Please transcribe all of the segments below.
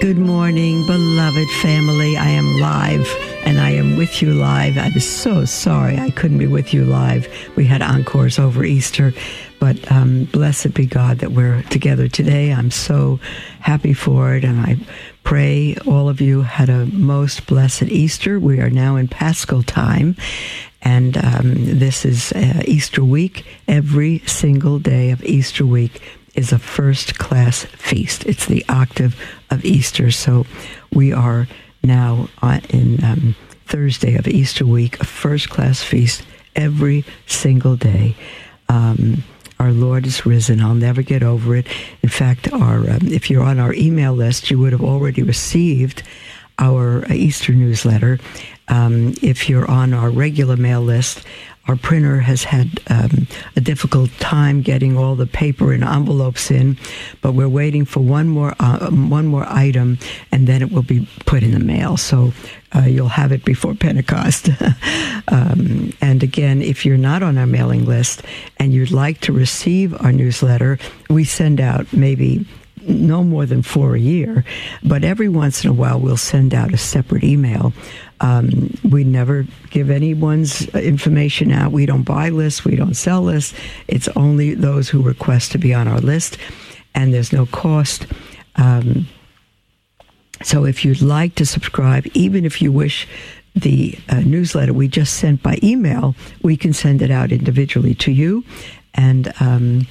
Good morning, beloved family. I am live and I am with you live. I'm so sorry I couldn't be with you live. We had encores over Easter, but um, blessed be God that we're together today. I'm so happy for it, and I pray all of you had a most blessed Easter. We are now in Paschal time, and um, this is uh, Easter week. Every single day of Easter week is a first class feast. It's the octave of Easter. So we are now in um, Thursday of Easter week, a first class feast every single day. Um, our Lord is risen. I'll never get over it. In fact, our um, if you're on our email list, you would have already received our Easter newsletter. Um, if you're on our regular mail list, our printer has had um, a difficult time getting all the paper and envelopes in, but we're waiting for one more uh, one more item, and then it will be put in the mail. So uh, you'll have it before Pentecost. um, and again, if you're not on our mailing list and you'd like to receive our newsletter, we send out maybe no more than four a year, but every once in a while we'll send out a separate email um, we never give anyone's information out. We don't buy lists. We don't sell lists. It's only those who request to be on our list, and there's no cost. Um, so if you'd like to subscribe, even if you wish the uh, newsletter we just sent by email, we can send it out individually to you, and um,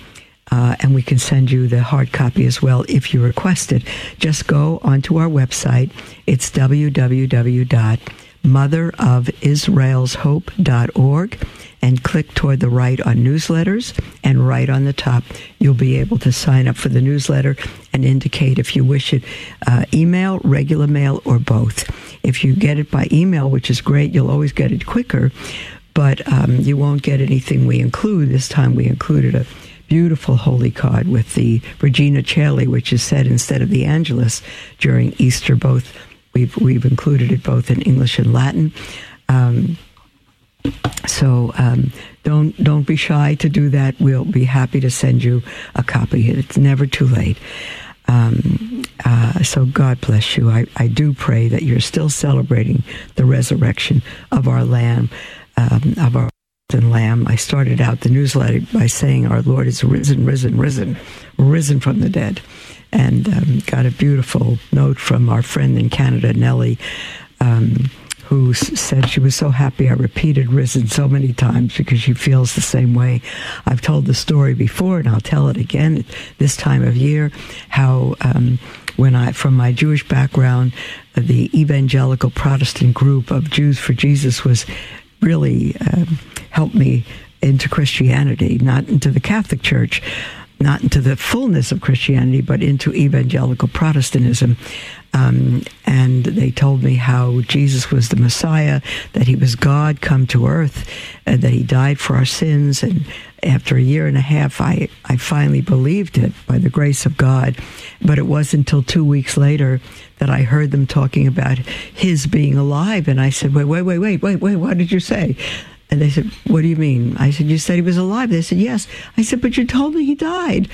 uh, and we can send you the hard copy as well if you request it. Just go onto our website. It's www.motherofisraelshope.org and click toward the right on newsletters. And right on the top, you'll be able to sign up for the newsletter and indicate if you wish it uh, email, regular mail, or both. If you get it by email, which is great, you'll always get it quicker, but um, you won't get anything we include. This time we included a beautiful holy card with the Regina Caeli, which is said instead of the Angelus during Easter. Both we've we've included it both in English and Latin. Um, so um, don't don't be shy to do that. We'll be happy to send you a copy. It's never too late. Um, uh, so God bless you. I, I do pray that you're still celebrating the resurrection of our Lamb, um, of our and Lamb. I started out the newsletter by saying, Our Lord is risen, risen, risen, risen from the dead. And um, got a beautiful note from our friend in Canada, Nellie, um, who said she was so happy I repeated risen so many times because she feels the same way. I've told the story before, and I'll tell it again this time of year how. Um, when I, from my Jewish background, the evangelical Protestant group of Jews for Jesus was really um, helped me into Christianity, not into the Catholic Church, not into the fullness of Christianity, but into evangelical Protestantism. Um, and they told me how Jesus was the Messiah, that he was God come to earth, and that he died for our sins. And after a year and a half, I, I finally believed it by the grace of God. But it wasn't until two weeks later that I heard them talking about his being alive. And I said, wait, wait, wait, wait, wait, wait, what did you say? And they said, What do you mean? I said, You said he was alive. They said, Yes. I said, But you told me he died.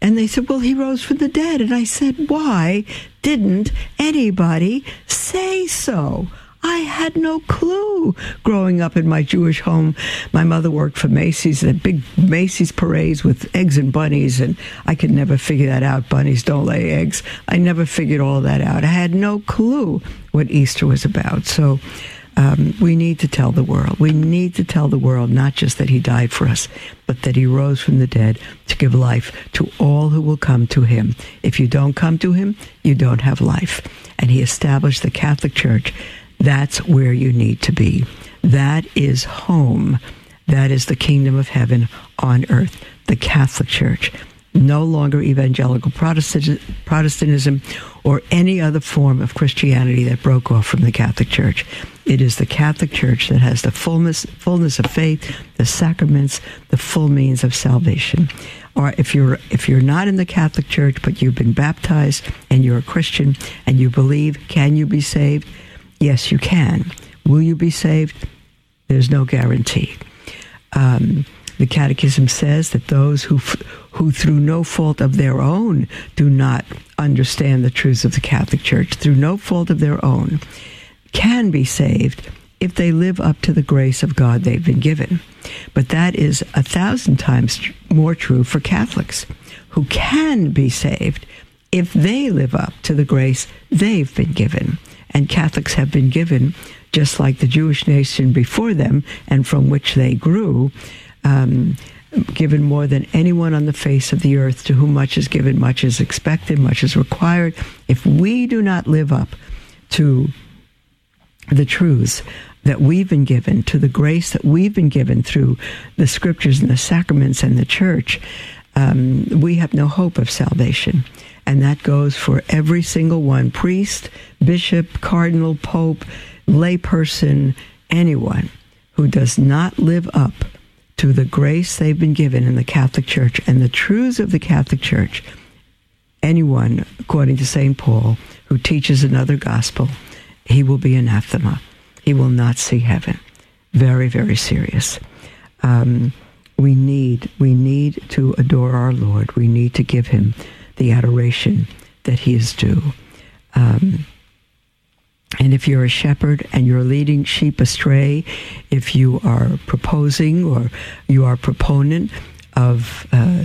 And they said, Well, he rose from the dead. And I said, Why didn't anybody say so? I had no clue growing up in my Jewish home. My mother worked for Macy's, the big Macy's parades with eggs and bunnies, and I could never figure that out. Bunnies don't lay eggs. I never figured all that out. I had no clue what Easter was about. So um, we need to tell the world. We need to tell the world not just that he died for us, but that he rose from the dead to give life to all who will come to him. If you don't come to him, you don't have life. And he established the Catholic Church. That's where you need to be. That is home. That is the kingdom of heaven on earth, the Catholic Church. No longer evangelical Protestantism or any other form of Christianity that broke off from the Catholic Church. It is the Catholic Church that has the fullness, fullness of faith, the sacraments, the full means of salvation. Or if you're if you're not in the Catholic Church but you've been baptized and you're a Christian and you believe, can you be saved? Yes, you can. Will you be saved? There's no guarantee. Um, the Catechism says that those who, who through no fault of their own do not understand the truths of the Catholic Church, through no fault of their own, can be saved if they live up to the grace of God they've been given. But that is a thousand times more true for Catholics who can be saved if they live up to the grace they've been given. And Catholics have been given, just like the Jewish nation before them and from which they grew, um, given more than anyone on the face of the earth to whom much is given, much is expected, much is required. If we do not live up to the truths that we've been given, to the grace that we've been given through the scriptures and the sacraments and the church, um, we have no hope of salvation. And that goes for every single one priest, bishop, cardinal, pope, layperson, anyone who does not live up to the grace they've been given in the Catholic Church and the truths of the Catholic Church, anyone, according to St. Paul, who teaches another gospel, he will be anathema. He will not see heaven. Very, very serious. Um, we need we need to adore our Lord. We need to give him the adoration that he is due. Um, and if you're a shepherd and you're leading sheep astray, if you are proposing or you are proponent of uh,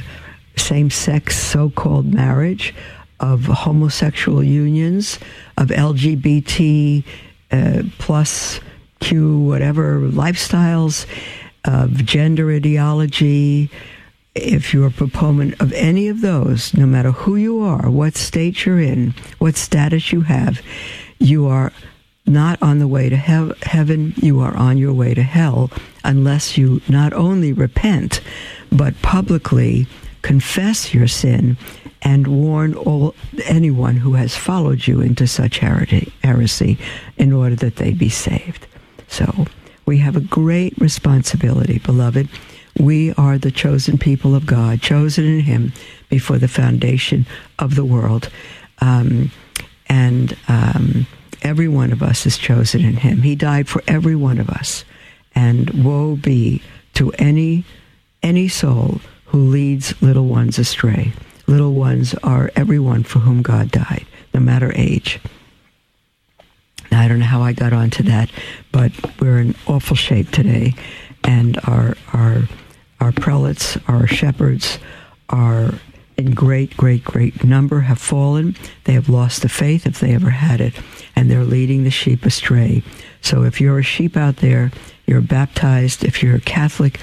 same sex so called marriage, of homosexual unions, of LGBT uh, plus Q, whatever lifestyles, of gender ideology, if you're a proponent of any of those, no matter who you are, what state you're in, what status you have, you are not on the way to he- heaven, you are on your way to hell unless you not only repent, but publicly confess your sin and warn all anyone who has followed you into such heresy in order that they be saved. So we have a great responsibility, beloved. We are the chosen people of God, chosen in Him before the foundation of the world. Um, and um, every one of us is chosen in him. He died for every one of us. And woe be to any any soul who leads little ones astray. Little ones are everyone for whom God died, no matter age. Now, I don't know how I got onto that, but we're in awful shape today, and our our our prelates, our shepherds, are in great, great, great number have fallen. They have lost the faith if they ever had it, and they're leading the sheep astray. So if you're a sheep out there, you're baptized, if you're a Catholic,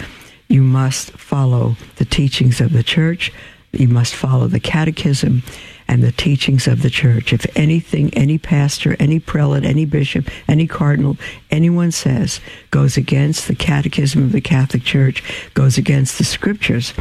you must follow the teachings of the church. You must follow the catechism and the teachings of the church. If anything, any pastor, any prelate, any bishop, any cardinal, anyone says goes against the catechism of the Catholic Church, goes against the scriptures,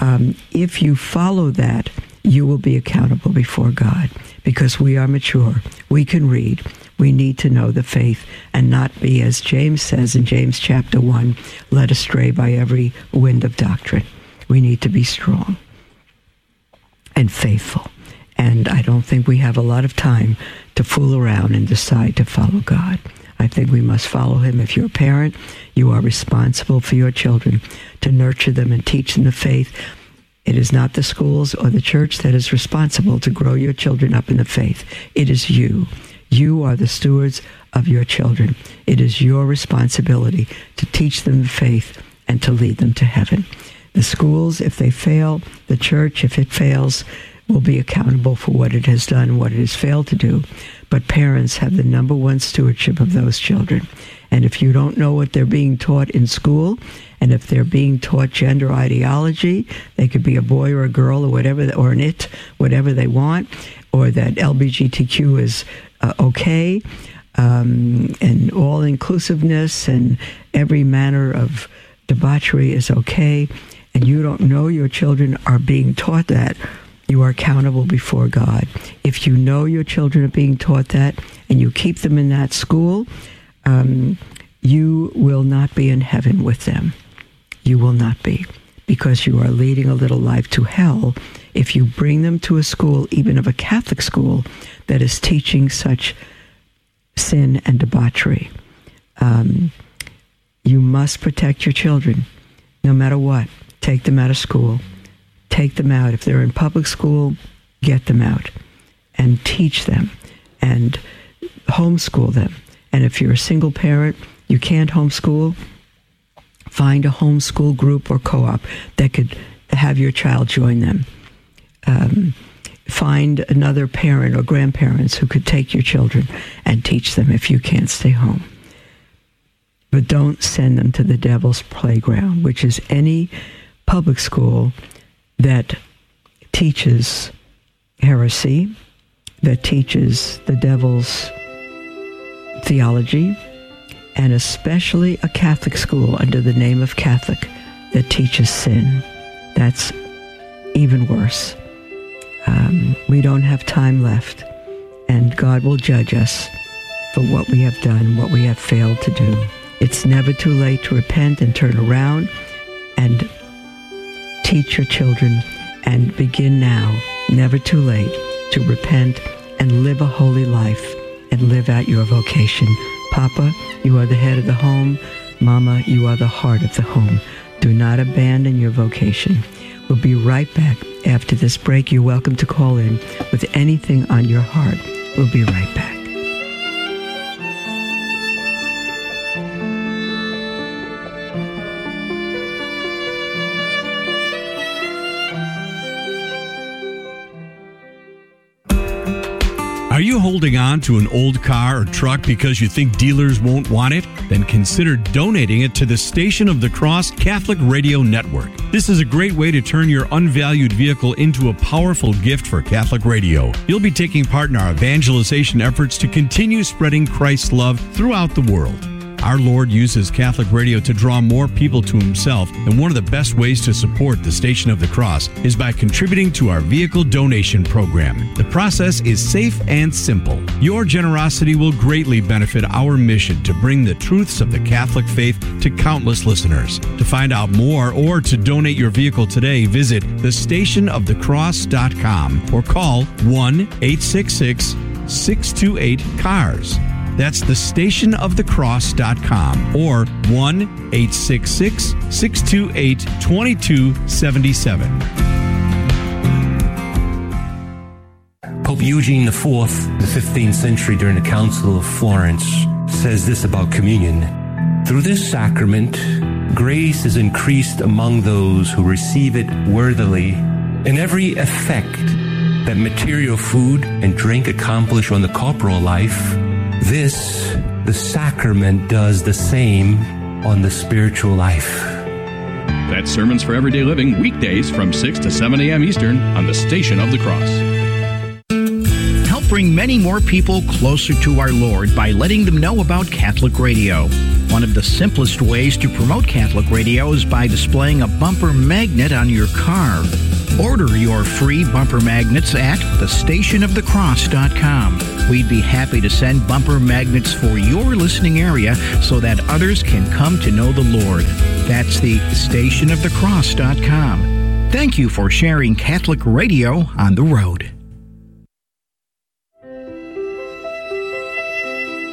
um, if you follow that, you will be accountable before God because we are mature. We can read. We need to know the faith and not be, as James says in James chapter 1, led astray by every wind of doctrine. We need to be strong and faithful. And I don't think we have a lot of time to fool around and decide to follow God. I think we must follow him. If you're a parent, you are responsible for your children to nurture them and teach them the faith. It is not the schools or the church that is responsible to grow your children up in the faith. It is you. You are the stewards of your children. It is your responsibility to teach them the faith and to lead them to heaven. The schools, if they fail, the church, if it fails, will be accountable for what it has done, what it has failed to do. But parents have the number one stewardship of those children. And if you don't know what they're being taught in school, and if they're being taught gender ideology, they could be a boy or a girl or whatever, or an it, whatever they want, or that LBGTQ is uh, okay, um, and all inclusiveness and every manner of debauchery is okay and you don't know your children are being taught that, you are accountable before God. If you know your children are being taught that and you keep them in that school, um, you will not be in heaven with them. You will not be because you are leading a little life to hell if you bring them to a school, even of a Catholic school, that is teaching such sin and debauchery. Um, you must protect your children no matter what. Take them out of school. Take them out. If they're in public school, get them out and teach them and homeschool them. And if you're a single parent, you can't homeschool, find a homeschool group or co op that could have your child join them. Um, find another parent or grandparents who could take your children and teach them if you can't stay home. But don't send them to the devil's playground, which is any public school that teaches heresy, that teaches the devil's theology, and especially a Catholic school under the name of Catholic that teaches sin. That's even worse. Um, we don't have time left, and God will judge us for what we have done, what we have failed to do. It's never too late to repent and turn around and teach your children and begin now, never too late, to repent and live a holy life and live out your vocation. Papa, you are the head of the home. Mama, you are the heart of the home. Do not abandon your vocation. We'll be right back after this break. You're welcome to call in with anything on your heart. We'll be right back. Holding on to an old car or truck because you think dealers won't want it? Then consider donating it to the Station of the Cross Catholic Radio Network. This is a great way to turn your unvalued vehicle into a powerful gift for Catholic radio. You'll be taking part in our evangelization efforts to continue spreading Christ's love throughout the world. Our Lord uses Catholic radio to draw more people to Himself, and one of the best ways to support the Station of the Cross is by contributing to our vehicle donation program. The process is safe and simple. Your generosity will greatly benefit our mission to bring the truths of the Catholic faith to countless listeners. To find out more or to donate your vehicle today, visit thestationofthecross.com or call 1 866 628 CARS. That's the stationofthecross.com or 1 866 628 2277. Pope Eugene IV, the 15th century during the Council of Florence, says this about communion. Through this sacrament, grace is increased among those who receive it worthily, and every effect that material food and drink accomplish on the corporal life this, the sacrament, does the same on the spiritual life. That's Sermons for Everyday Living, weekdays from 6 to 7 a.m. Eastern on the Station of the Cross. Help bring many more people closer to our Lord by letting them know about Catholic Radio. One of the simplest ways to promote Catholic Radio is by displaying a bumper magnet on your car. Order your free bumper magnets at thestationofthecross.com. We'd be happy to send bumper magnets for your listening area so that others can come to know the Lord. That's the stationofthecross.com. Thank you for sharing Catholic radio on the road.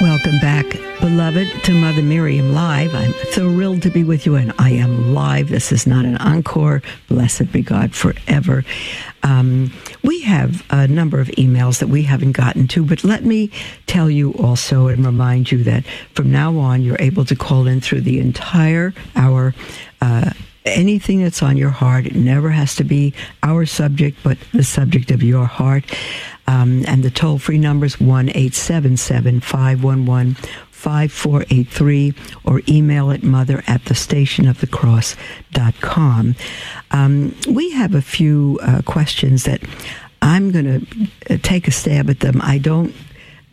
Welcome back, beloved, to Mother Miriam Live. I'm thrilled to be with you, and I am live. This is not an encore. Blessed be God forever. Um, we have a number of emails that we haven't gotten to, but let me tell you also and remind you that from now on, you're able to call in through the entire hour. Uh, anything that's on your heart. It never has to be our subject, but the subject of your heart. Um, and the toll free number is 1 877 511 5483 or email it mother at the station of the cross.com. Um, we have a few uh, questions that I'm going to uh, take a stab at them. I don't.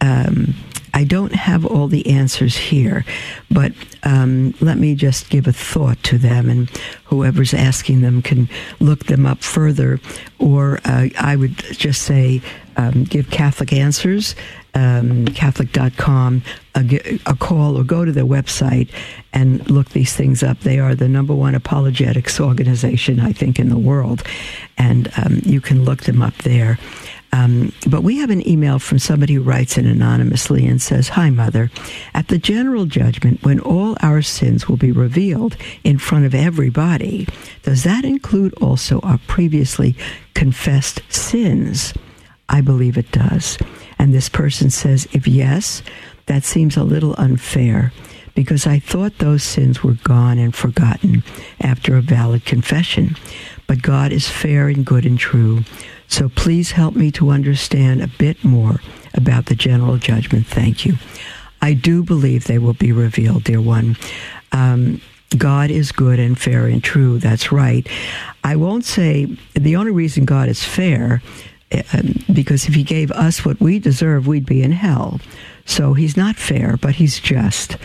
Um, I don't have all the answers here, but um, let me just give a thought to them, and whoever's asking them can look them up further. Or uh, I would just say, um, give Catholic Answers, um, Catholic.com, a, a call or go to their website and look these things up. They are the number one apologetics organization, I think, in the world, and um, you can look them up there. Um, but we have an email from somebody who writes in anonymously and says, Hi, Mother. At the general judgment, when all our sins will be revealed in front of everybody, does that include also our previously confessed sins? I believe it does. And this person says, If yes, that seems a little unfair because I thought those sins were gone and forgotten after a valid confession. But God is fair and good and true. So please help me to understand a bit more about the general judgment. Thank you. I do believe they will be revealed, dear one. Um, God is good and fair and true. That's right. I won't say the only reason God is fair, um, because if He gave us what we deserve, we'd be in hell. So He's not fair, but He's just,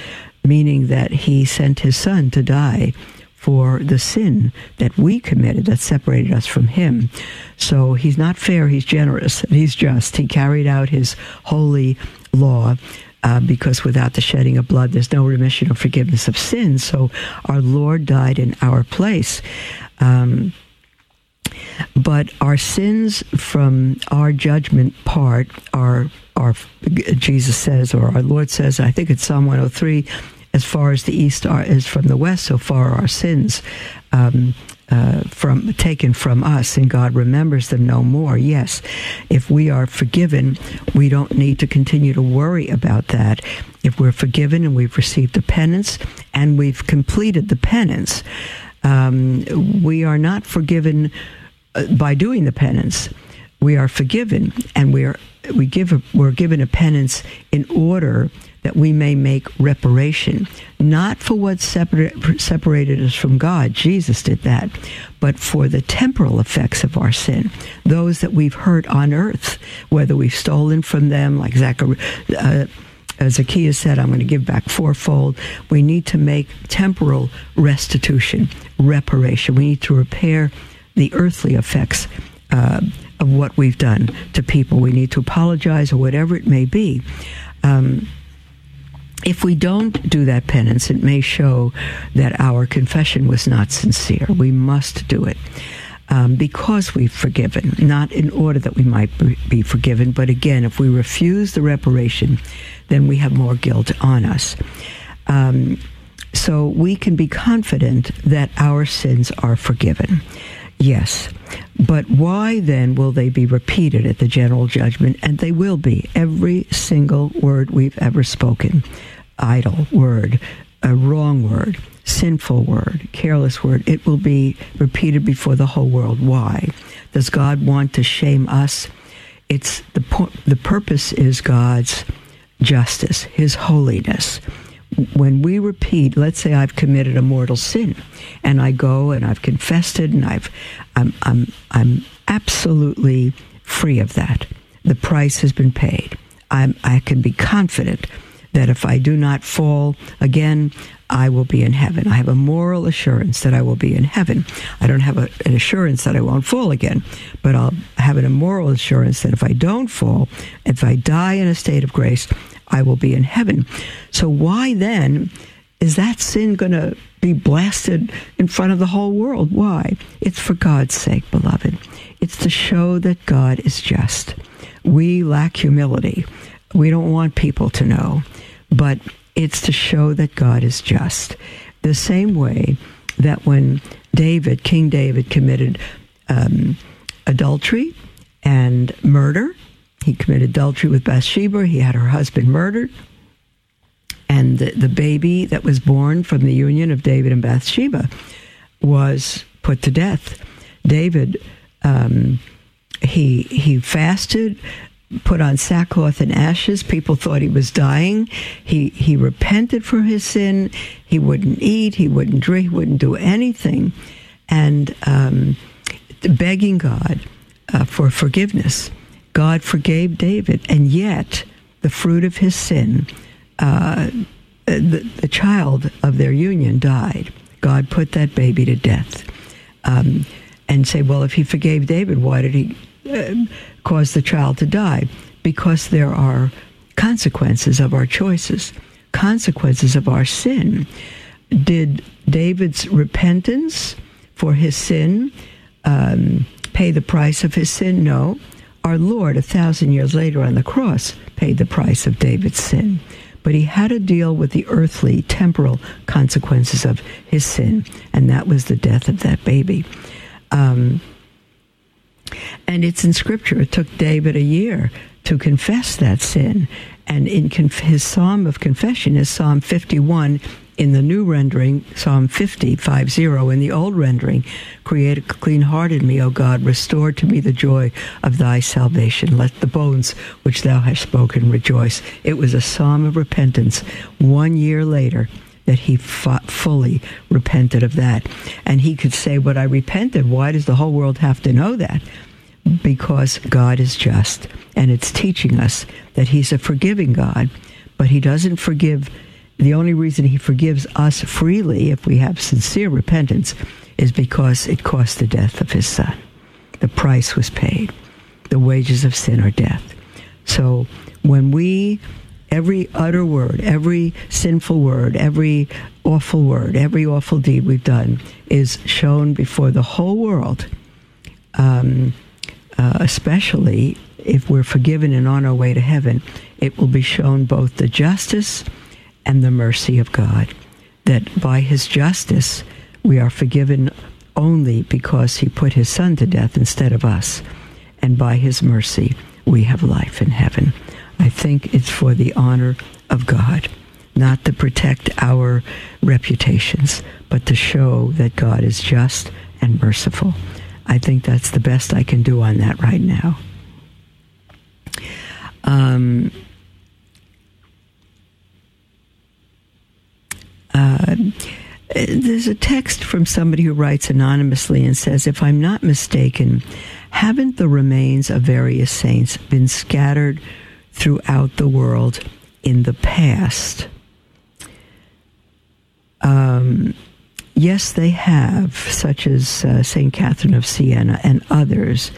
meaning that He sent His Son to die for the sin that we committed that separated us from Him. So He's not fair, He's generous, and He's just. He carried out His holy law. Uh, because without the shedding of blood, there's no remission or forgiveness of sins. So our Lord died in our place. Um, but our sins from our judgment part are, are Jesus says, or our Lord says, I think it's Psalm 103, as far as the east are, is from the west, so far are our sins um, uh, from taken from us, and God remembers them no more. Yes, if we are forgiven, we don't need to continue to worry about that. If we're forgiven and we've received the penance and we've completed the penance, um, we are not forgiven uh, by doing the penance. We are forgiven, and we are we give a, we're given a penance in order that we may make reparation, not for what separate, separated us from God, Jesus did that, but for the temporal effects of our sin, those that we've hurt on earth, whether we've stolen from them, like. Uh, Zacchaeus said, I'm going to give back fourfold. We need to make temporal restitution, reparation. We need to repair the earthly effects uh, of what we've done to people. We need to apologize or whatever it may be. Um, if we don't do that penance, it may show that our confession was not sincere. We must do it. Um, because we've forgiven, not in order that we might be forgiven, but again, if we refuse the reparation, then we have more guilt on us. Um, so we can be confident that our sins are forgiven. Yes. But why then will they be repeated at the general judgment? And they will be. Every single word we've ever spoken idle word, a wrong word, sinful word, careless word, it will be repeated before the whole world. Why? Does God want to shame us? It's the the purpose is God's justice, his holiness. When we repeat, let's say I've committed a mortal sin and I go and I've confessed it and I've I'm I'm I'm absolutely free of that. The price has been paid. I'm, I can be confident that if I do not fall again, I will be in heaven. I have a moral assurance that I will be in heaven. I don't have a, an assurance that I won't fall again, but I'll have a moral assurance that if I don't fall, if I die in a state of grace, I will be in heaven. So why then is that sin going to be blasted in front of the whole world? Why? It's for God's sake, beloved. It's to show that God is just. We lack humility. We don't want people to know but it's to show that God is just. The same way that when David, King David, committed um, adultery and murder, he committed adultery with Bathsheba, he had her husband murdered. And the, the baby that was born from the union of David and Bathsheba was put to death. David, um, he he fasted, put on sackcloth and ashes. People thought he was dying. He he repented for his sin. He wouldn't eat. He wouldn't drink. He wouldn't do anything, and um, begging God uh, for forgiveness. God forgave David, and yet the fruit of his sin, uh, the, the, child of their union died. God put that baby to death. Um, and say, well, if he forgave David, why did he uh, cause the child to die? Because there are consequences of our choices, consequences of our sin. Did David's repentance for his sin um, pay the price of his sin? No. Our Lord, a thousand years later on the cross, paid the price of David's sin. But he had to deal with the earthly, temporal consequences of his sin, and that was the death of that baby. Um, and it's in Scripture. It took David a year to confess that sin. And in conf- his psalm of confession is Psalm 51 in the new rendering, Psalm 50, 50, in the old rendering, create a clean heart in me, O God, restore to me the joy of thy salvation. Let the bones which thou hast spoken rejoice. It was a psalm of repentance one year later that he fully repented of that. And he could say, But I repented. Why does the whole world have to know that? Because God is just, and it's teaching us that he's a forgiving God, but he doesn't forgive the only reason he forgives us freely if we have sincere repentance is because it cost the death of his son. The price was paid. The wages of sin are death. So when we, every utter word, every sinful word, every awful word, every awful deed we've done is shown before the whole world, um, uh, especially if we're forgiven and on our way to heaven, it will be shown both the justice and the mercy of God. That by his justice, we are forgiven only because he put his son to death instead of us. And by his mercy, we have life in heaven. I think it's for the honor of God, not to protect our reputations, but to show that God is just and merciful. I think that's the best I can do on that right now. Um, Uh, there's a text from somebody who writes anonymously and says, If I'm not mistaken, haven't the remains of various saints been scattered throughout the world in the past? Um, yes, they have, such as uh, St. Catherine of Siena and others.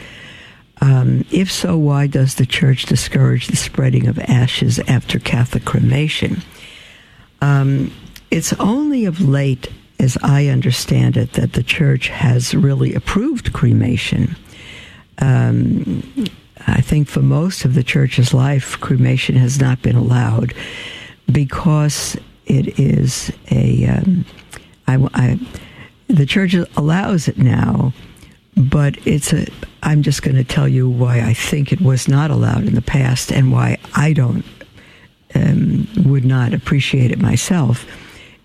Um, if so, why does the Church discourage the spreading of ashes after Catholic cremation? Um, it's only of late, as I understand it, that the church has really approved cremation. Um, I think for most of the church's life, cremation has not been allowed because it is a. Um, I, I, the church allows it now, but it's a. I'm just going to tell you why I think it was not allowed in the past and why I don't um, would not appreciate it myself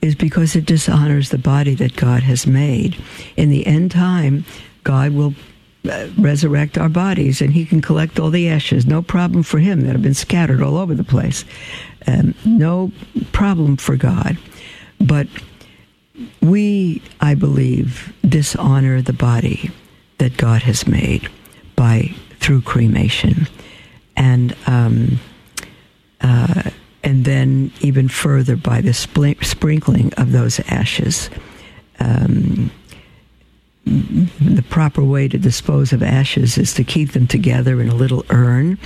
is because it dishonors the body that God has made. In the end time, God will resurrect our bodies and he can collect all the ashes. No problem for him that have been scattered all over the place. Um, no problem for God. But we, I believe, dishonor the body that God has made by through cremation. And um, uh, and then even further by the sprinkling of those ashes. Um, the proper way to dispose of ashes is to keep them together in a little urn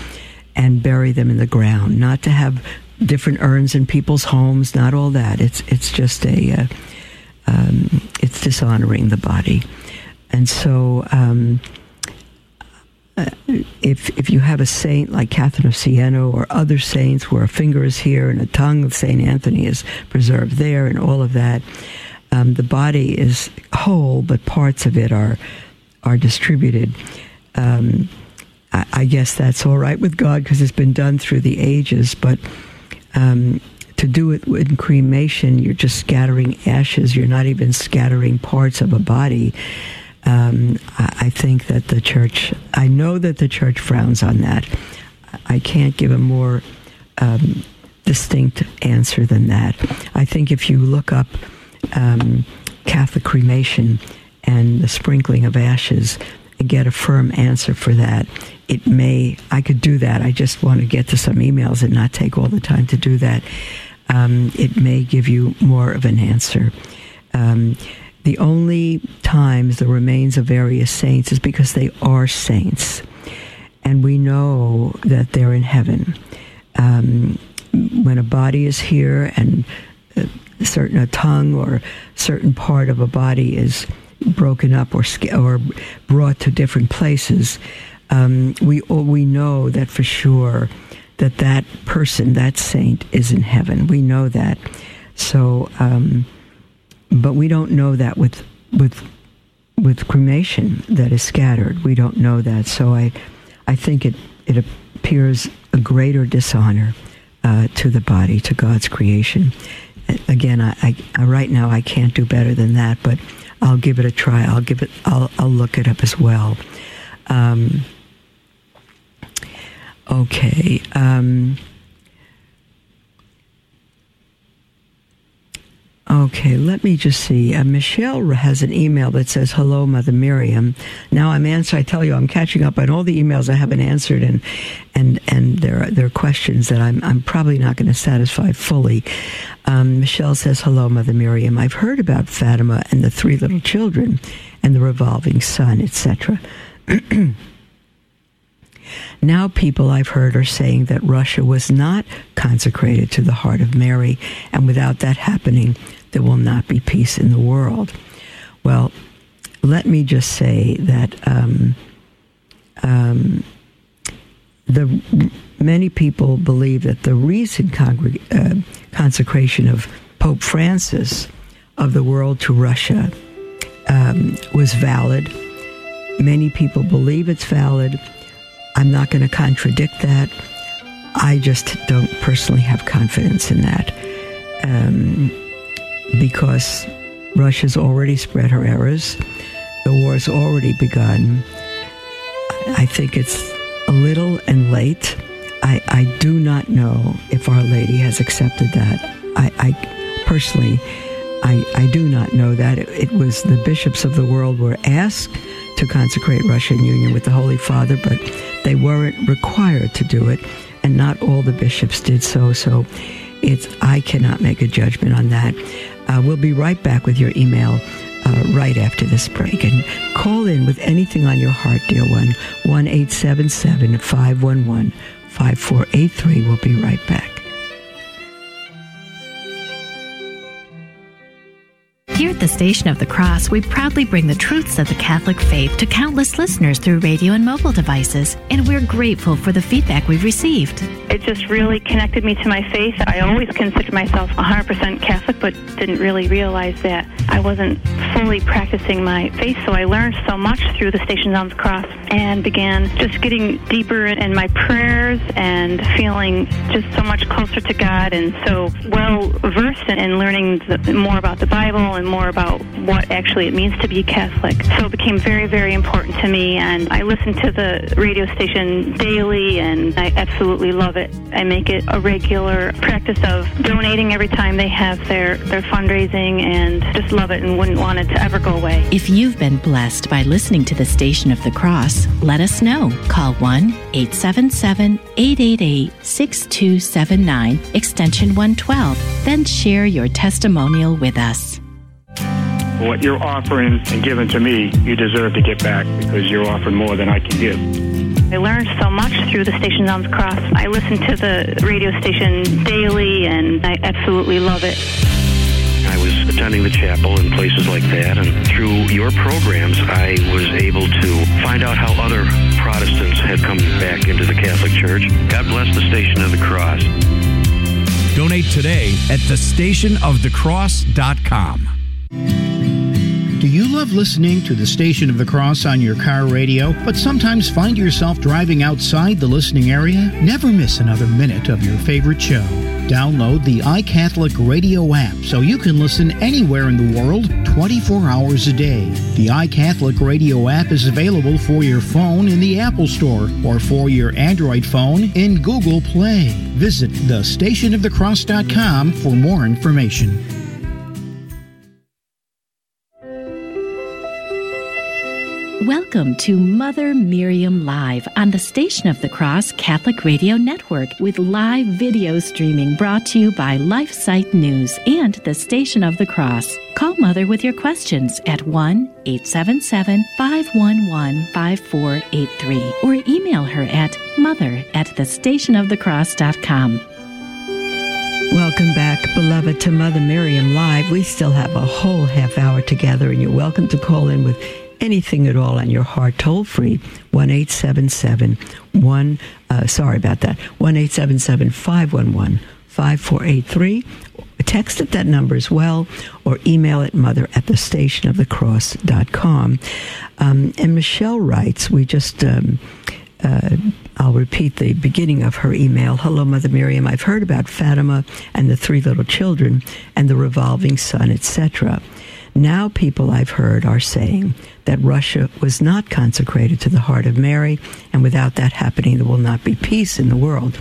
and bury them in the ground, not to have different urns in people's homes, not all that. It's it's just a uh, um, it's dishonoring the body, and so um, uh, if if you have a saint like Catherine of Siena or other saints where a finger is here and a tongue of Saint Anthony is preserved there and all of that, um, the body is whole, but parts of it are are distributed. Um, I, I, guess that's all right with God because it's been done through the ages, but um, to do it in cremation, you're just scattering ashes. You're not even scattering parts of a body. Um, I, I think that the church, I know that the church frowns on that. I can't give a more um, distinct answer than that. I think if you look up um, Catholic cremation and the sprinkling of ashes and get a firm answer for that, it may, I could do that. I just want to get to some emails and not take all the time to do that. Um, it may give you more of an answer. Um, the only times the remains of various saints is because they are saints. And we know that they're in heaven. Um, when a body is here and a certain a tongue or certain part of a body is broken up or or brought to different places, um, we we know that for sure that that person, that saint, is in heaven. We know that. So, um, but we don't know that with with with cremation that is scattered. We don't know that. So I I think it it appears a greater dishonor uh, to the body, to God's creation. Again, I, I, right now I can't do better than that, but I'll give it a try. I'll give it. I'll I'll look it up as well. Um, okay. Um, Okay, let me just see. Uh, Michelle has an email that says, Hello, Mother Miriam. Now I'm answering, I tell you, I'm catching up on all the emails I haven't answered, and and and there are, there are questions that I'm, I'm probably not going to satisfy fully. Um, Michelle says, Hello, Mother Miriam. I've heard about Fatima and the three little children and the revolving sun, etc. Now, people I've heard are saying that Russia was not consecrated to the heart of Mary, and without that happening, there will not be peace in the world. Well, let me just say that um, um, the many people believe that the recent congreg- uh, consecration of Pope Francis of the world to Russia um, was valid. Many people believe it's valid. I'm not going to contradict that. I just don't personally have confidence in that um, because Russia's already spread her errors. The war's already begun. I think it's a little and late. I, I do not know if Our Lady has accepted that. I, I personally, I, I do not know that. It, it was the bishops of the world were asked to consecrate Russia in union with the Holy Father, but they weren't required to do it, and not all the bishops did so. So it's I cannot make a judgment on that. Uh, we'll be right back with your email. Uh, right after this break. And call in with anything on your heart, dear one. 1 877 511 5483. We'll be right back. Here at the Station of the Cross, we proudly bring the truths of the Catholic faith to countless listeners through radio and mobile devices, and we're grateful for the feedback we've received. It just really connected me to my faith. I always considered myself 100% Catholic, but didn't really realize that I wasn't fully practicing my faith. So I learned so much through the Station of the Cross and began just getting deeper in my prayers and feeling just so much closer to God and so well versed in learning more about the Bible and more about what actually it means to be Catholic. So it became very, very important to me, and I listen to the radio station daily, and I absolutely love it. I make it a regular practice of donating every time they have their, their fundraising, and just love it and wouldn't want it to ever go away. If you've been blessed by listening to the Station of the Cross, let us know. Call 1 877 888 6279, extension 112. Then share your testimonial with us what you're offering and giving to me, you deserve to get back because you're offering more than I can give. I learned so much through the Station on the Cross. I listen to the radio station daily, and I absolutely love it. I was attending the chapel and places like that, and through your programs, I was able to find out how other Protestants had come back into the Catholic Church. God bless the Station of the Cross. Donate today at thestationofthecross.com. Do you love listening to the Station of the Cross on your car radio, but sometimes find yourself driving outside the listening area? Never miss another minute of your favorite show. Download the iCatholic Radio app so you can listen anywhere in the world 24 hours a day. The iCatholic Radio app is available for your phone in the Apple Store or for your Android phone in Google Play. Visit thestationofthecross.com for more information. Welcome to Mother Miriam Live on the Station of the Cross Catholic Radio Network with live video streaming brought to you by LifeSite News and the Station of the Cross. Call Mother with your questions at 1 877 511 5483 or email her at mother at thestationofthecross.com. Welcome back, beloved, to Mother Miriam Live. We still have a whole half hour together, and you're welcome to call in with anything at all on your heart, toll free, 1 877 1, uh, sorry about that, 1 877 511 5483. Text at that number as well, or email it mother at the station of the cross.com. Um, and Michelle writes, we just, um, uh, I'll repeat the beginning of her email. Hello, Mother Miriam. I've heard about Fatima and the three little children and the revolving sun, etc. Now, people I've heard are saying that Russia was not consecrated to the heart of Mary, and without that happening, there will not be peace in the world.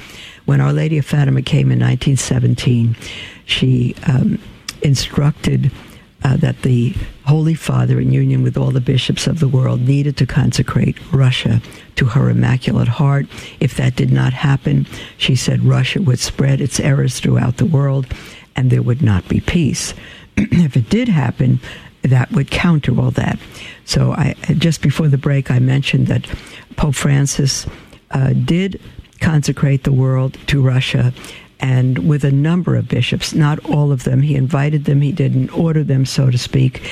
When Our Lady of Fatima came in 1917, she um, instructed uh, that the Holy Father, in union with all the bishops of the world, needed to consecrate Russia to her Immaculate Heart. If that did not happen, she said Russia would spread its errors throughout the world and there would not be peace. if it did happen, that would counter all that. So, I just before the break, I mentioned that Pope Francis uh, did consecrate the world to Russia, and with a number of bishops, not all of them. He invited them. He didn't order them, so to speak,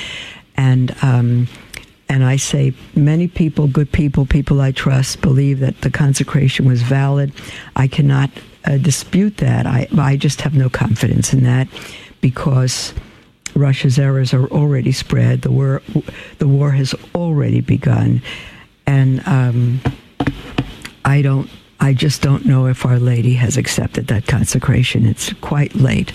and. Um, and I say many people, good people, people I trust, believe that the consecration was valid. I cannot uh, dispute that. I, I just have no confidence in that because Russia's errors are already spread. The war, the war has already begun, and um, I don't. I just don't know if Our Lady has accepted that consecration. It's quite late.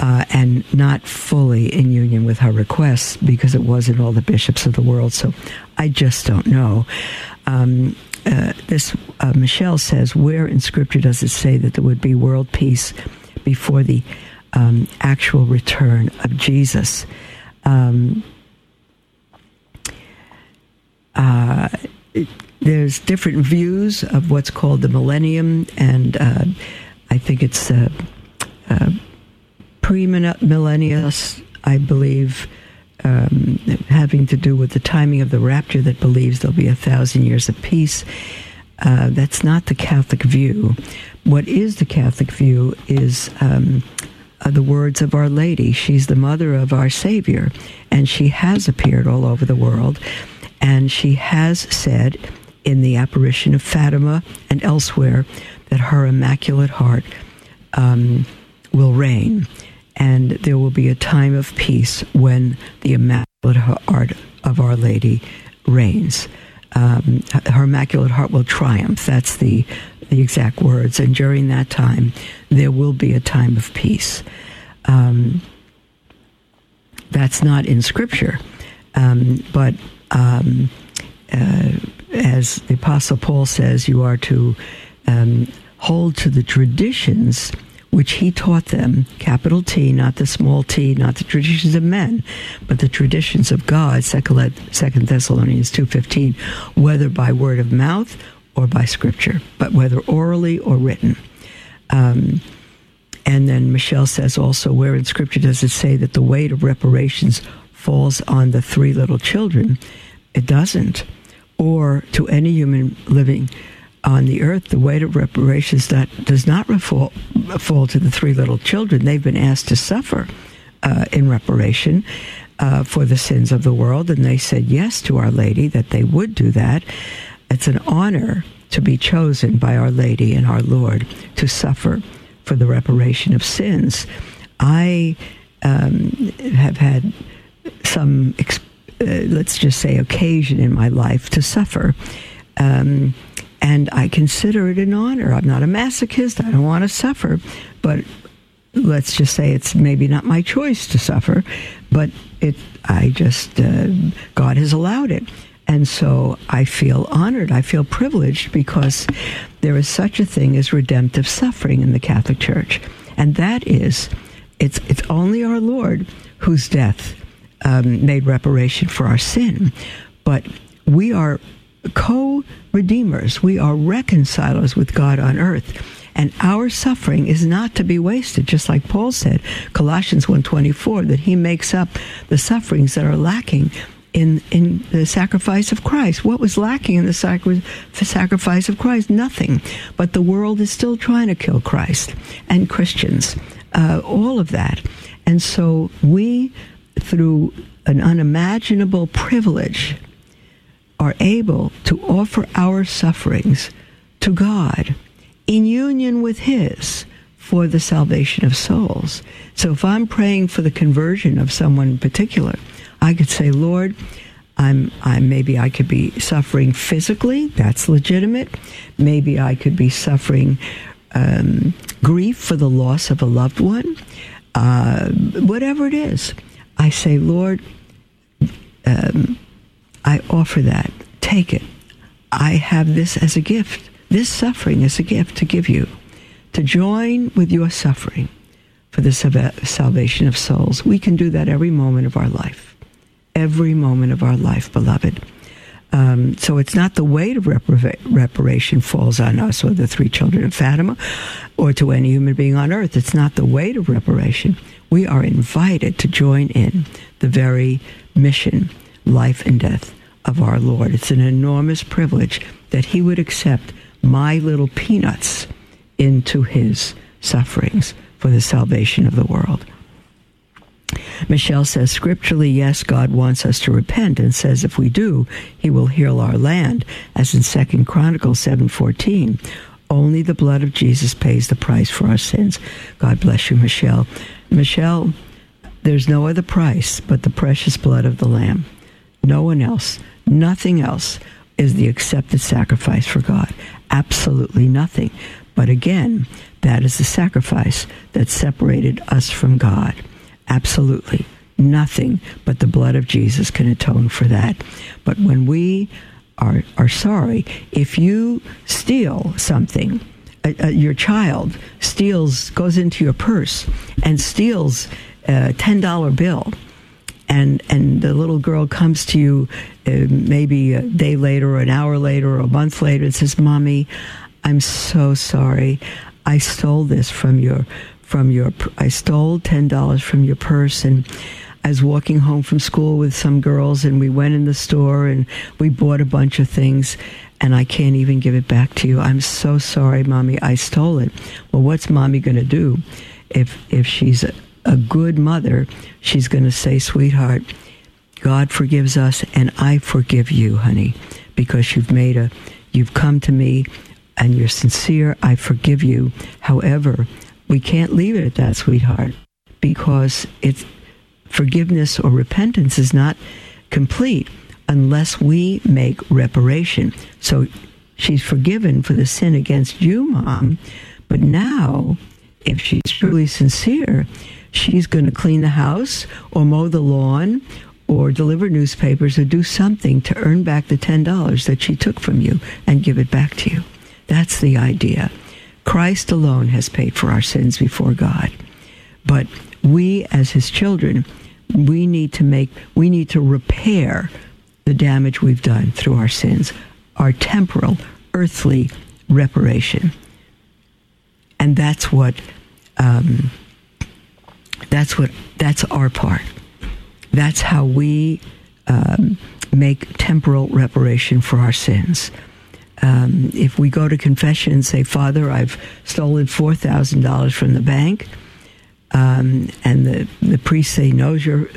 Uh, and not fully in union with her requests because it wasn't all the bishops of the world. So I just don't know. Um, uh, this uh, Michelle says, where in Scripture does it say that there would be world peace before the um, actual return of Jesus. Um, uh, there's different views of what's called the millennium, and uh, I think it's uh, uh, I believe, um, having to do with the timing of the rapture that believes there'll be a thousand years of peace. Uh, that's not the Catholic view. What is the Catholic view is um, the words of Our Lady. She's the mother of our Savior, and she has appeared all over the world. And she has said in the apparition of Fatima and elsewhere that her Immaculate Heart um, will reign. And there will be a time of peace when the Immaculate Heart of Our Lady reigns. Um, her Immaculate Heart will triumph. That's the the exact words. And during that time, there will be a time of peace. Um, that's not in Scripture, um, but um, uh, as the Apostle Paul says, you are to um, hold to the traditions which he taught them, capital T, not the small t, not the traditions of men, but the traditions of God, Second Thessalonians 2.15, whether by word of mouth or by scripture, but whether orally or written. Um, and then Michelle says also, where in scripture does it say that the weight of reparations falls on the three little children? It doesn't. Or to any human living on the earth, the weight of reparations that does not fall, fall to the three little children. They've been asked to suffer uh, in reparation. Uh, for the sins of the world, and they said yes to Our Lady that they would do that. It's an honor to be chosen by Our Lady and our Lord to suffer for the reparation of sins. I um, have had some, uh, let's just say, occasion in my life to suffer. Um, and I consider it an honor. I'm not a masochist. I don't want to suffer. But let's just say it's maybe not my choice to suffer, but it I just uh, God has allowed it. And so I feel honored. I feel privileged because there is such a thing as redemptive suffering in the Catholic Church. And that is, it's, it's only our Lord whose death um, made reparation for our sin. But we are co redeemers, we are reconcilers with God on earth. And our suffering is not to be wasted, just like Paul said, Colossians 1.24, that he makes up the sufferings that are lacking in in the sacrifice of Christ. What was lacking in the sacri- sacrifice of Christ? Nothing. But the world is still trying to kill Christ and Christians. Uh, all of that. And so we, through an unimaginable privilege, are able to offer our sufferings to God in union with His for the salvation of souls. So if I'm praying for the conversion of someone in particular, I could say, Lord, I'm, I'm maybe I could be suffering physically. That's legitimate. Maybe I could be suffering um, grief for the loss of a loved one. Uh, whatever it is, I say, Lord, um, I offer that. Take it. I have this as a gift. This suffering is a gift to give you, to join with your suffering for the salvation of souls. We can do that every moment of our life. Every moment of our life, beloved. Um, so it's not the weight of repara- reparation falls on us or the three children of Fatima or to any human being on earth. It's not the weight of reparation. We are invited to join in the very mission, life and death of our Lord. It's an enormous privilege that He would accept my little peanuts into His sufferings for the salvation of the world. Michelle says scripturally, yes, God wants us to repent and says if we do, he will heal our land, as in Second Chronicles 7:14. Only the blood of Jesus pays the price for our sins. God bless you, Michelle. Michelle, there's no other price but the precious blood of the Lamb. No one else, nothing else is the accepted sacrifice for God. Absolutely nothing. But again, that is the sacrifice that separated us from God. Absolutely nothing but the blood of Jesus can atone for that. But when we are, are sorry, if you steal something, uh, uh, your child steals, goes into your purse and steals a $10 bill, and, and the little girl comes to you uh, maybe a day later or an hour later or a month later and says, Mommy, I'm so sorry. I stole this from your from your I stole $10 from your purse and I was walking home from school with some girls and we went in the store and we bought a bunch of things and I can't even give it back to you. I'm so sorry, mommy. I stole it. Well, what's mommy going to do if if she's a, a good mother? She's going to say, "Sweetheart, God forgives us and I forgive you, honey, because you've made a you've come to me and you're sincere. I forgive you. However, we can't leave it at that, sweetheart, because it's forgiveness or repentance is not complete unless we make reparation. So she's forgiven for the sin against you, mom. But now, if she's truly sincere, she's going to clean the house or mow the lawn or deliver newspapers or do something to earn back the $10 that she took from you and give it back to you. That's the idea. Christ alone has paid for our sins before God. But we, as his children, we need to make, we need to repair the damage we've done through our sins, our temporal, earthly reparation. And that's what, um, that's what, that's our part. That's how we um, make temporal reparation for our sins um, if we go to confession and say, Father, I've stolen $4,000 from the bank, um, and the, the priest say, No, you're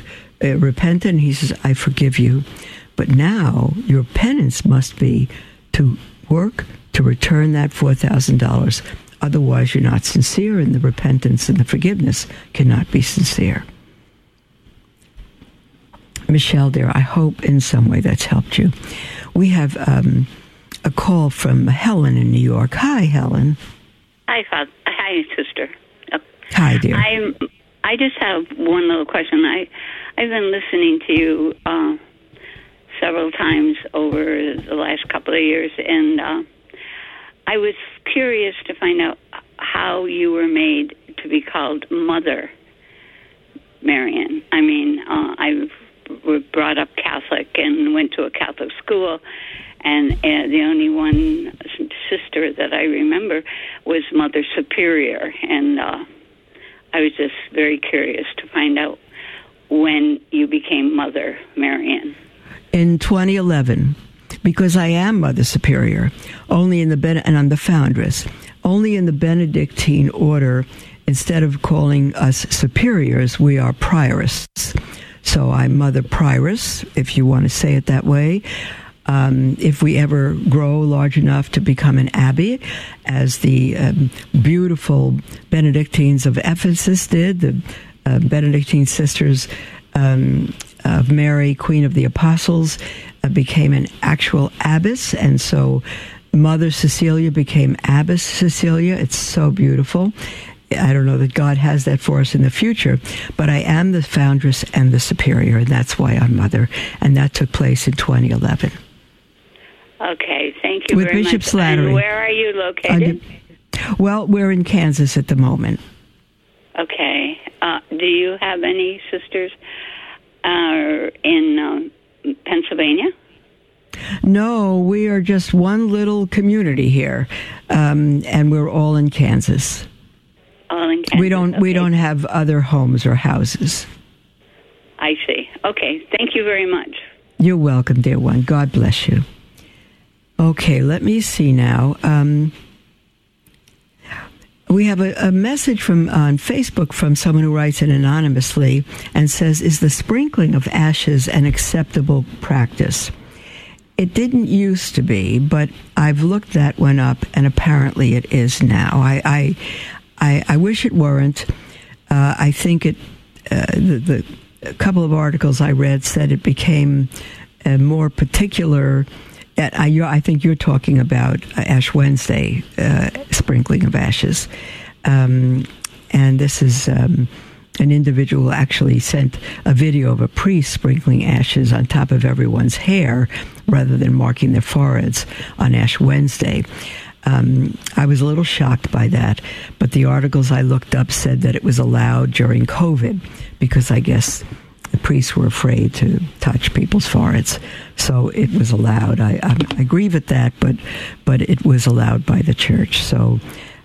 uh, repentant, he says, I forgive you. But now your penance must be to work to return that $4,000. Otherwise, you're not sincere, and the repentance and the forgiveness cannot be sincere. Michelle, dear, I hope in some way that's helped you. We have. Um, a call from Helen in New York. Hi, Helen. Hi, Father. Hi, sister. Hi, dear. I'm. I just have one little question. I I've been listening to you uh, several times over the last couple of years, and uh, I was curious to find out how you were made to be called Mother Marion. I mean, uh, I was brought up Catholic and went to a Catholic school, and uh, the only one sister that I remember was Mother Superior, and uh, I was just very curious to find out when you became Mother Marion. In 2011, because I am Mother Superior, only in the and I'm the foundress, only in the Benedictine order. Instead of calling us superiors, we are priorists. So I'm Mother Prioress, if you want to say it that way. Um, if we ever grow large enough to become an abbey, as the um, beautiful Benedictines of Ephesus did, the uh, Benedictine sisters um, of Mary, Queen of the Apostles, uh, became an actual abbess, and so Mother Cecilia became Abbess Cecilia. It's so beautiful. I don't know that God has that for us in the future, but I am the foundress and the superior, and that's why I'm mother. And that took place in 2011. Okay, thank you With very Bishop much. Slattery. And where are you located? Well, we're in Kansas at the moment. Okay. Uh, do you have any sisters uh, in um, Pennsylvania? No, we are just one little community here, um, and we're all in Kansas. All in Kansas. We don't we don't have other homes or houses. I see. Okay. Thank you very much. You're welcome, dear one. God bless you. Okay, let me see now. Um, we have a, a message from on Facebook from someone who writes it anonymously and says, "Is the sprinkling of ashes an acceptable practice?" It didn't used to be, but I've looked that one up, and apparently it is now. I I, I, I wish it weren't. Uh, I think it. Uh, the, the couple of articles I read said it became a more particular. I, I think you're talking about uh, Ash Wednesday uh, sprinkling of ashes, um, and this is. Um, an individual actually sent a video of a priest sprinkling ashes on top of everyone's hair rather than marking their foreheads on Ash Wednesday. Um, I was a little shocked by that, but the articles I looked up said that it was allowed during COVID because I guess the priests were afraid to touch people's foreheads, so it was allowed. I, I, I grieve at that, but but it was allowed by the church. So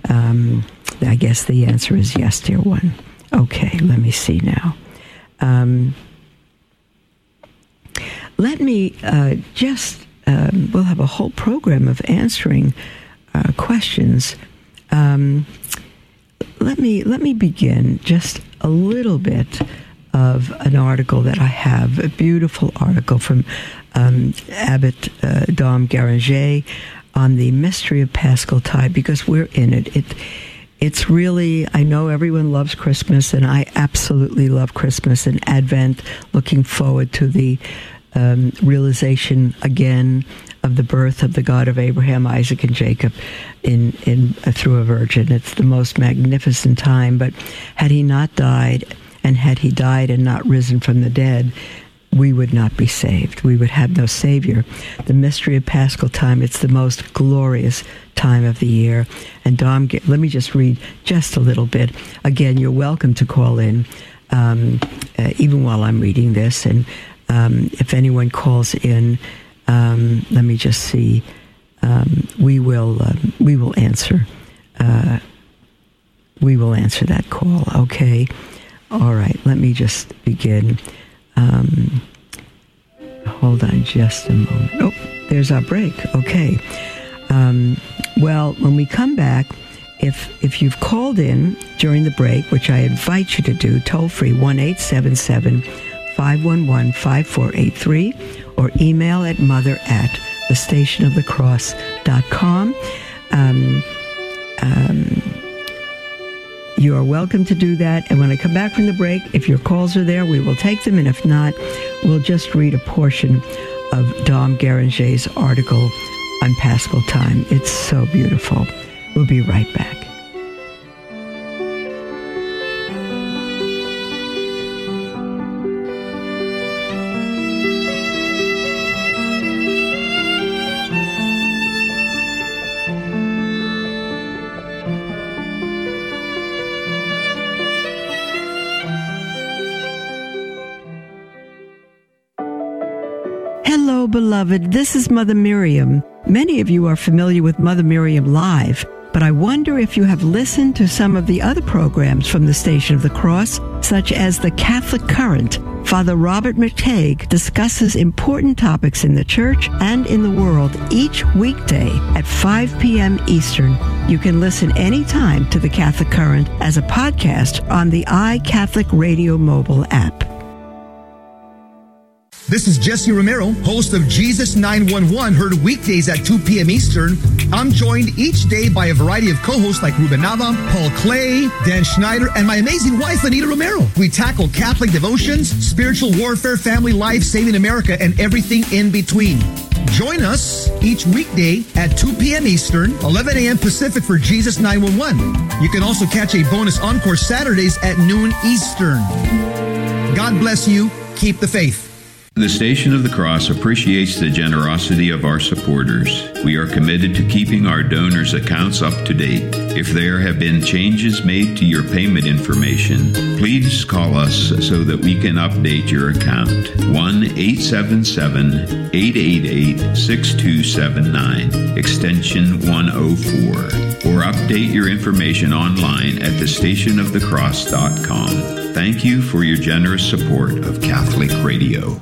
um, I guess the answer is yes, dear one. Okay, let me see now. Um, let me uh, just, um, we'll have a whole program of answering uh, questions. Um, let me let me begin just a little bit of an article that I have, a beautiful article from um, Abbot uh, Dom Guéranger on the mystery of Paschal Tide because we're in it. It it's really I know everyone loves Christmas and I absolutely love Christmas and Advent. Looking forward to the um, realization again of the birth of the God of Abraham, Isaac, and Jacob in in uh, through a virgin. It's the most magnificent time. But had he not died, and had he died and not risen from the dead, we would not be saved. We would have no Savior. The mystery of Paschal time, it's the most glorious time of the year. And Dom, let me just read just a little bit. Again, you're welcome to call in, um, uh, even while I'm reading this. And um, if anyone calls in, um, let me just see. Um, we will um, we will answer. Uh, we will answer that call. Okay. All right. Let me just begin. Um, hold on just a moment. Oh, there's our break. Okay. Um, well, when we come back, if if you've called in during the break, which I invite you to do, toll free one eight seven seven. 511-5483 or email at mother at the station of the cross.com. Um, um, you are welcome to do that. And when I come back from the break, if your calls are there, we will take them. And if not, we'll just read a portion of Dom Guéranger's article on Paschal time. It's so beautiful. We'll be right back. Beloved. This is Mother Miriam. Many of you are familiar with Mother Miriam Live, but I wonder if you have listened to some of the other programs from the Station of the Cross, such as the Catholic Current. Father Robert McTeigue discusses important topics in the church and in the world each weekday at 5 p.m. Eastern. You can listen anytime to the Catholic Current as a podcast on the iCatholic Radio mobile app. This is Jesse Romero, host of Jesus 911, heard weekdays at 2 p.m. Eastern. I'm joined each day by a variety of co-hosts like Ruben Nava, Paul Clay, Dan Schneider, and my amazing wife, Anita Romero. We tackle Catholic devotions, spiritual warfare, family life, saving America, and everything in between. Join us each weekday at 2 p.m. Eastern, 11 a.m. Pacific for Jesus 911. You can also catch a bonus encore Saturdays at noon Eastern. God bless you. Keep the faith. The Station of the Cross appreciates the generosity of our supporters. We are committed to keeping our donors' accounts up to date. If there have been changes made to your payment information, please call us so that we can update your account. 1 877 888 6279, extension 104, or update your information online at thestationofthecross.com. Thank you for your generous support of Catholic Radio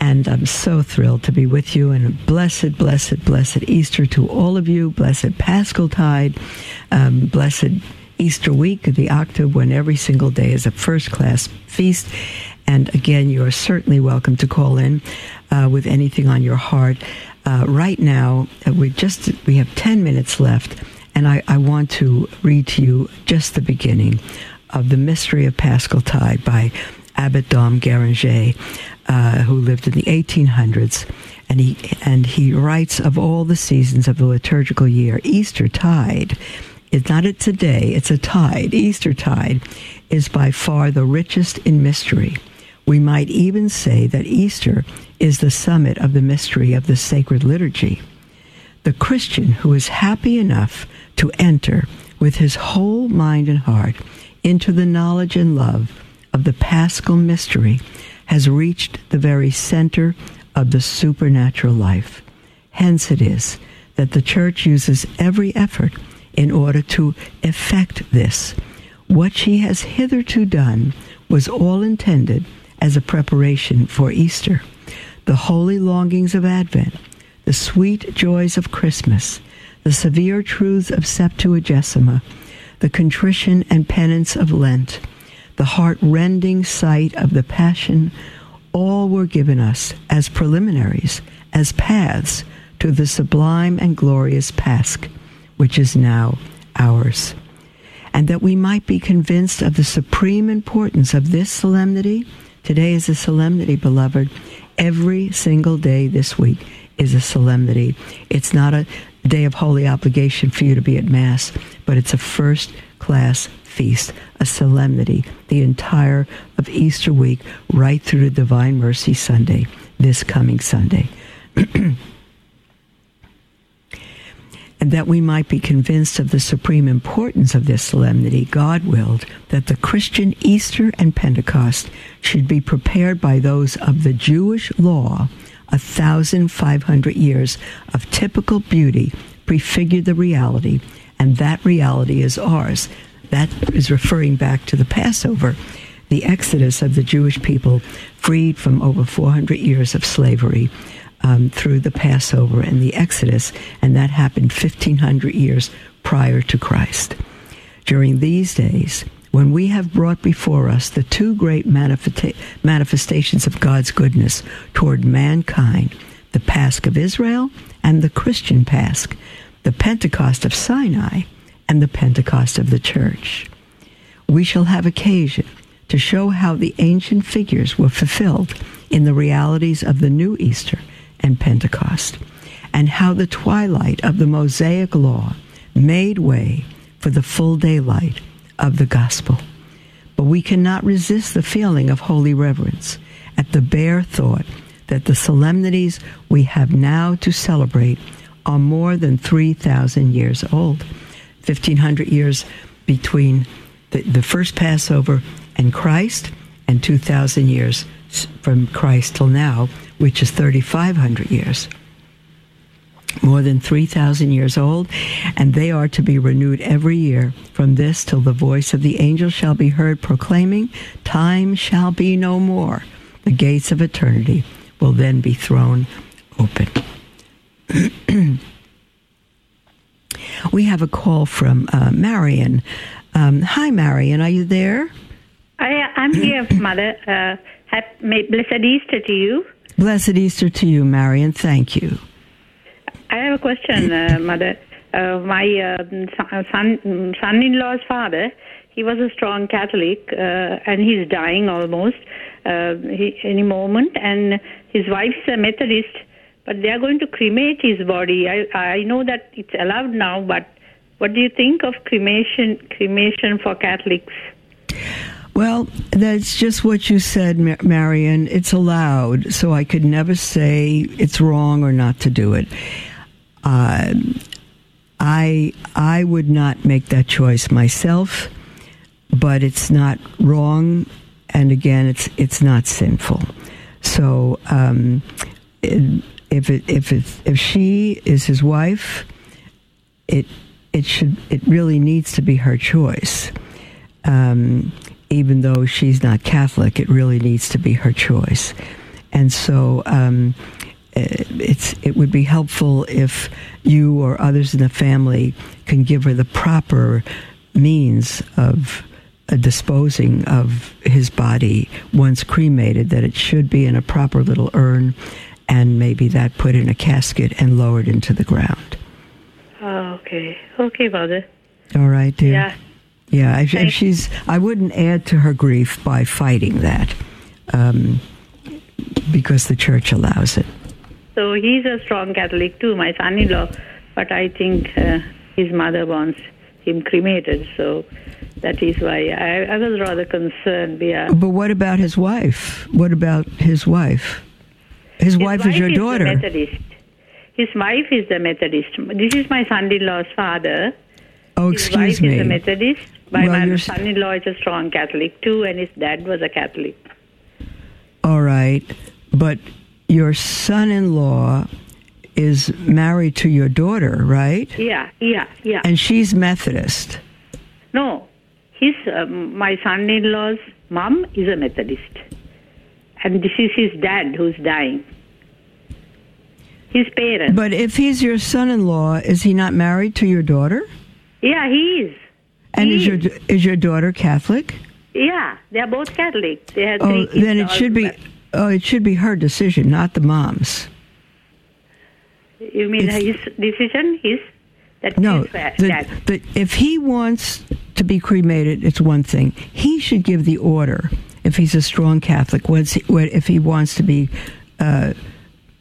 and I'm so thrilled to be with you. And blessed, blessed, blessed Easter to all of you. Blessed Paschal Tide. Um, blessed Easter week, the octave, when every single day is a first class feast. And again, you are certainly welcome to call in uh, with anything on your heart. Uh, right now, uh, we just we have ten minutes left, and I, I want to read to you just the beginning of The Mystery of Paschal Tide by Abbot Dom Guéranger, uh, who lived in the 1800s. And he, and he writes of all the seasons of the liturgical year, Easter tide is not it's a day, it's a tide. Easter tide is by far the richest in mystery. We might even say that Easter is the summit of the mystery of the sacred liturgy. The Christian who is happy enough to enter with his whole mind and heart into the knowledge and love of the paschal mystery has reached the very center of the supernatural life. Hence it is that the church uses every effort in order to effect this. What she has hitherto done was all intended as a preparation for Easter. The holy longings of Advent, the sweet joys of Christmas, the severe truths of Septuagesima, the contrition and penance of Lent, the heart rending sight of the Passion, all were given us as preliminaries, as paths to the sublime and glorious Pasch, which is now ours. And that we might be convinced of the supreme importance of this solemnity. Today is a solemnity, beloved. Every single day this week is a solemnity. It's not a day of holy obligation for you to be at Mass, but it's a first class feast, a solemnity, the entire of Easter week, right through to Divine Mercy Sunday, this coming Sunday. and that we might be convinced of the supreme importance of this solemnity, God willed that the Christian Easter and Pentecost should be prepared by those of the Jewish law. A thousand five hundred years of typical beauty prefigured the reality and that reality is ours. That is referring back to the Passover. the exodus of the Jewish people freed from over 400 years of slavery um, through the Passover and the Exodus, and that happened 1,500 years prior to Christ. During these days, when we have brought before us the two great manifesta- manifestations of God's goodness toward mankind, the Pasch of Israel and the Christian Pasch, the Pentecost of Sinai and the Pentecost of the Church. We shall have occasion to show how the ancient figures were fulfilled in the realities of the new Easter and Pentecost, and how the twilight of the Mosaic law made way for the full daylight of the gospel. But we cannot resist the feeling of holy reverence at the bare thought that the solemnities we have now to celebrate are more than 3,000 years old. 1,500 years between the, the first Passover and Christ, and 2,000 years from Christ till now, which is 3,500 years. More than 3,000 years old, and they are to be renewed every year from this till the voice of the angel shall be heard proclaiming, Time shall be no more. The gates of eternity will then be thrown open. we have a call from uh, Marion. Um, hi, Marion. Are you there? I, I'm here, Mother. Uh, happy, blessed Easter to you. Blessed Easter to you, Marion. Thank you. I have a question, uh, Mother. Uh, my uh, son, son-in-law's father, he was a strong Catholic, uh, and he's dying almost uh, he, any moment. And his wife's a Methodist, but they are going to cremate his body. I, I know that it's allowed now, but what do you think of cremation? Cremation for Catholics? Well, that's just what you said, Marion. It's allowed, so I could never say it's wrong or not to do it. Uh, I I would not make that choice myself, but it's not wrong, and again, it's it's not sinful. So, um, if it, if it, if she is his wife, it it should it really needs to be her choice. Um, even though she's not Catholic, it really needs to be her choice. And so um, it's it would be helpful if you or others in the family can give her the proper means of uh, disposing of his body once cremated. That it should be in a proper little urn, and maybe that put in a casket and lowered into the ground. Oh, okay, okay, mother. All right, dear. Yeah. Yeah, if, if, she's, I wouldn't add to her grief by fighting that, um, because the church allows it. So he's a strong Catholic too, my son-in-law, but I think uh, his mother wants him cremated, so that is why I, I was rather concerned. Yeah. But what about his wife? What about his wife? His, his wife, wife, is your is daughter. Methodist. His wife is the Methodist. This is my son-in-law's father. Oh, excuse his wife me. is a Methodist. My Well, son-in-law is a strong Catholic too, and his dad was a Catholic. All right, but your son-in-law is married to your daughter, right? Yeah, yeah, yeah. And she's Methodist. No, his um, my son-in-law's mom is a Methodist, and this is his dad who's dying. His parents. But if he's your son-in-law, is he not married to your daughter? Yeah, he is. And He is your is your daughter Catholic? Yeah, they are both Catholic. They have Oh, three then it should be. Oh, it should be her decision, not the mom's. You mean his decision? His that No, the, the, if he wants to be cremated, it's one thing. He should give the order if he's a strong Catholic. Once he, if he wants to be uh,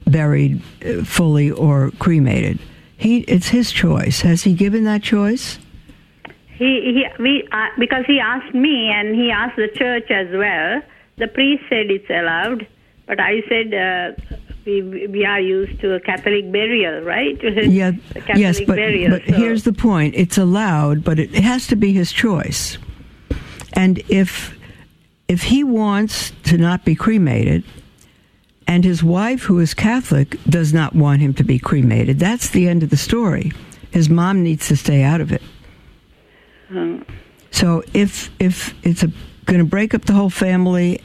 buried uh, fully or cremated, he it's his choice. Has he given that choice? He he we uh, because he asked me and he asked the church as well. The priest said it's allowed, but I said uh, we we are used to a Catholic burial, right? Yeah, Catholic yes, but, burial. but so- here's the point: it's allowed, but it has to be his choice. And if if he wants to not be cremated, and his wife, who is Catholic, does not want him to be cremated, that's the end of the story. His mom needs to stay out of it. Hmm. So if if it's going to break up the whole family,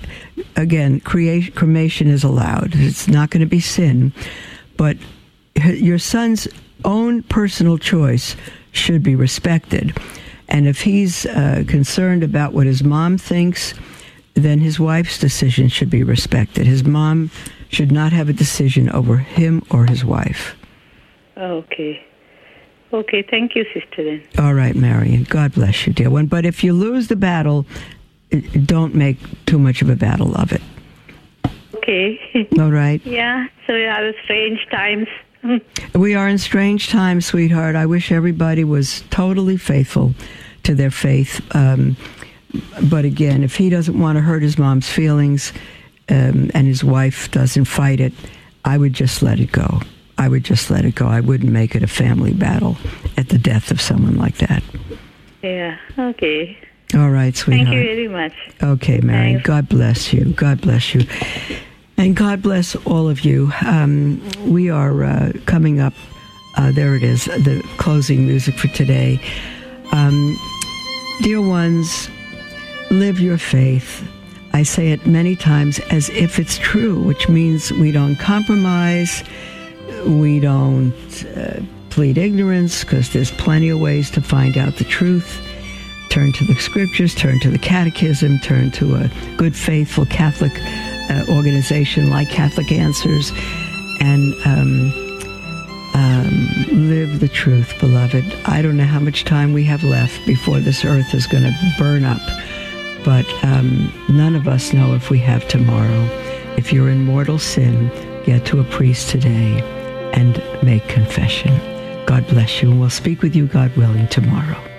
again, create, cremation is allowed. It's not going to be sin, but your son's own personal choice should be respected. And if he's uh, concerned about what his mom thinks, then his wife's decision should be respected. His mom should not have a decision over him or his wife. Okay. Okay, thank you, Sister. Then. All right, Marion. God bless you, dear one. But if you lose the battle, don't make too much of a battle of it. Okay. All right. Yeah, so we are strange times. we are in strange times, sweetheart. I wish everybody was totally faithful to their faith. Um, but again, if he doesn't want to hurt his mom's feelings um, and his wife doesn't fight it, I would just let it go. I would just let it go. I wouldn't make it a family battle at the death of someone like that. Yeah, okay. All right, sweetheart. Thank you very much. Okay, Mary. Thanks. God bless you. God bless you. And God bless all of you. Um, we are uh, coming up. Uh, there it is, the closing music for today. Um, dear ones, live your faith. I say it many times as if it's true, which means we don't compromise we don't uh, plead ignorance because there's plenty of ways to find out the truth. Turn to the scriptures, turn to the catechism, turn to a good, faithful Catholic uh, organization like Catholic Answers, and um, um, live the truth, beloved. I don't know how much time we have left before this earth is going to burn up, but um, none of us know if we have tomorrow. If you're in mortal sin, get to a priest today and make confession. God bless you, and we'll speak with you, God willing, tomorrow.